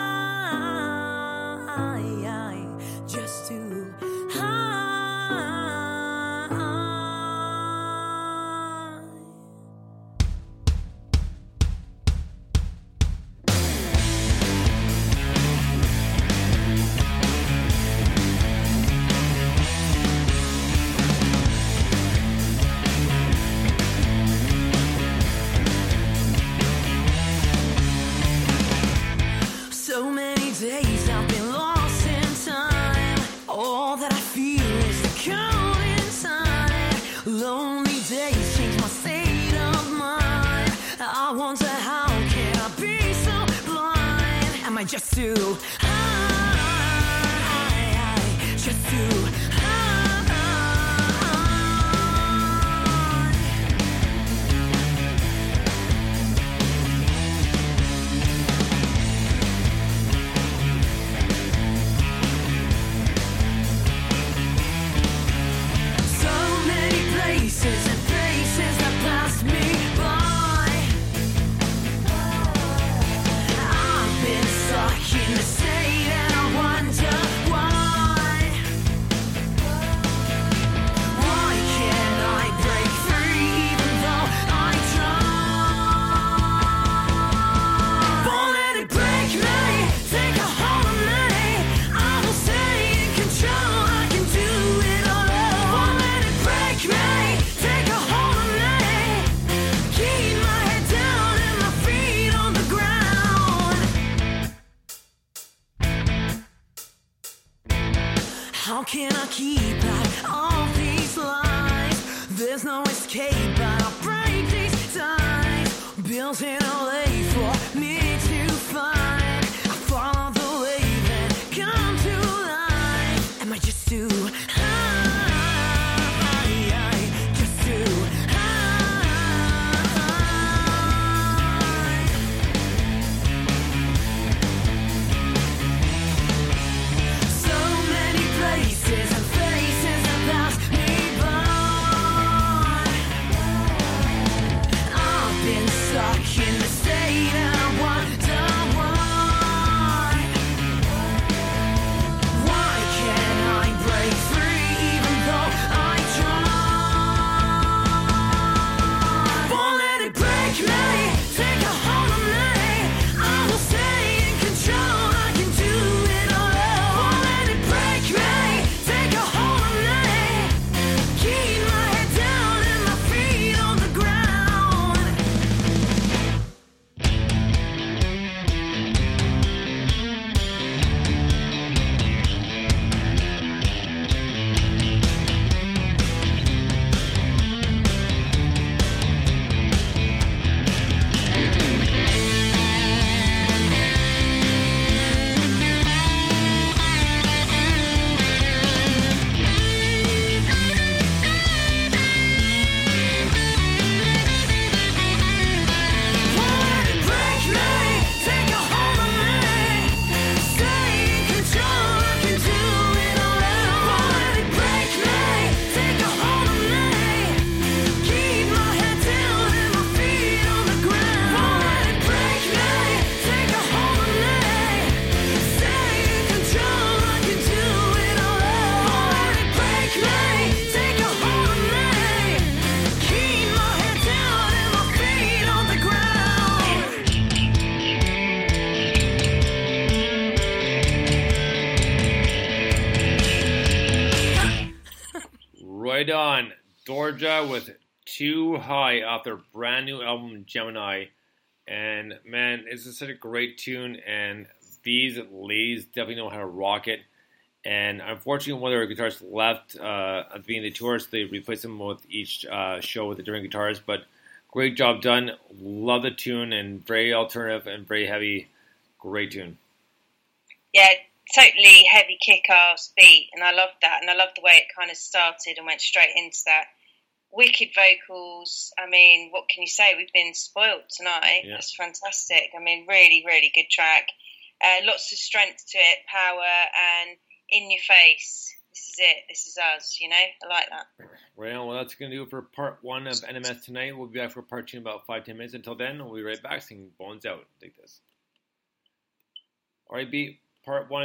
Dorja with Too High off their brand new album Gemini. And man, this is such a great tune, and these ladies definitely know how to rock it. And unfortunately, one of their guitarists left uh, at the beginning of the tour, so they replaced them with each uh, show with a different guitarist. But great job done. Love the tune, and very alternative and very heavy. Great tune. Yeah, totally heavy kick ass beat, and I loved that. And I loved the way it kind of started and went straight into that. Wicked vocals. I mean, what can you say? We've been spoilt tonight. Yeah. That's fantastic. I mean, really, really good track. Uh, lots of strength to it, power, and in your face. This is it. This is us. You know, I like that. Right. Well, that's going to do it for part one of NMS tonight. We'll be back for part two in about five, ten minutes. Until then, we'll be right back singing Bones Out. Take this. All right, beat part one.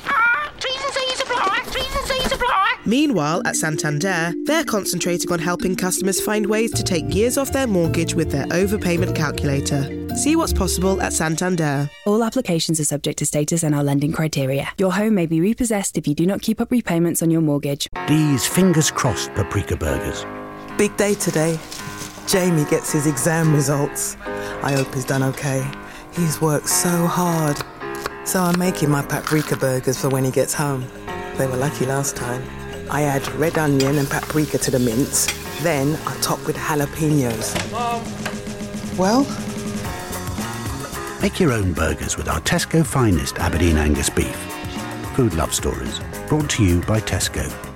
Meanwhile, at Santander, they're concentrating on helping customers find ways to take years off their mortgage with their overpayment calculator. See what's possible at Santander. All applications are subject to status and our lending criteria. Your home may be repossessed if you do not keep up repayments on your mortgage. These fingers crossed paprika burgers. Big day today. Jamie gets his exam results. I hope he's done okay. He's worked so hard. So I'm making my paprika burgers for when he gets home. They were lucky last time. I add red onion and paprika to the mince. Then I top with jalapenos. Well, Make your own burgers with our Tesco finest Aberdeen Angus beef. Food Love Stories, brought to you by Tesco.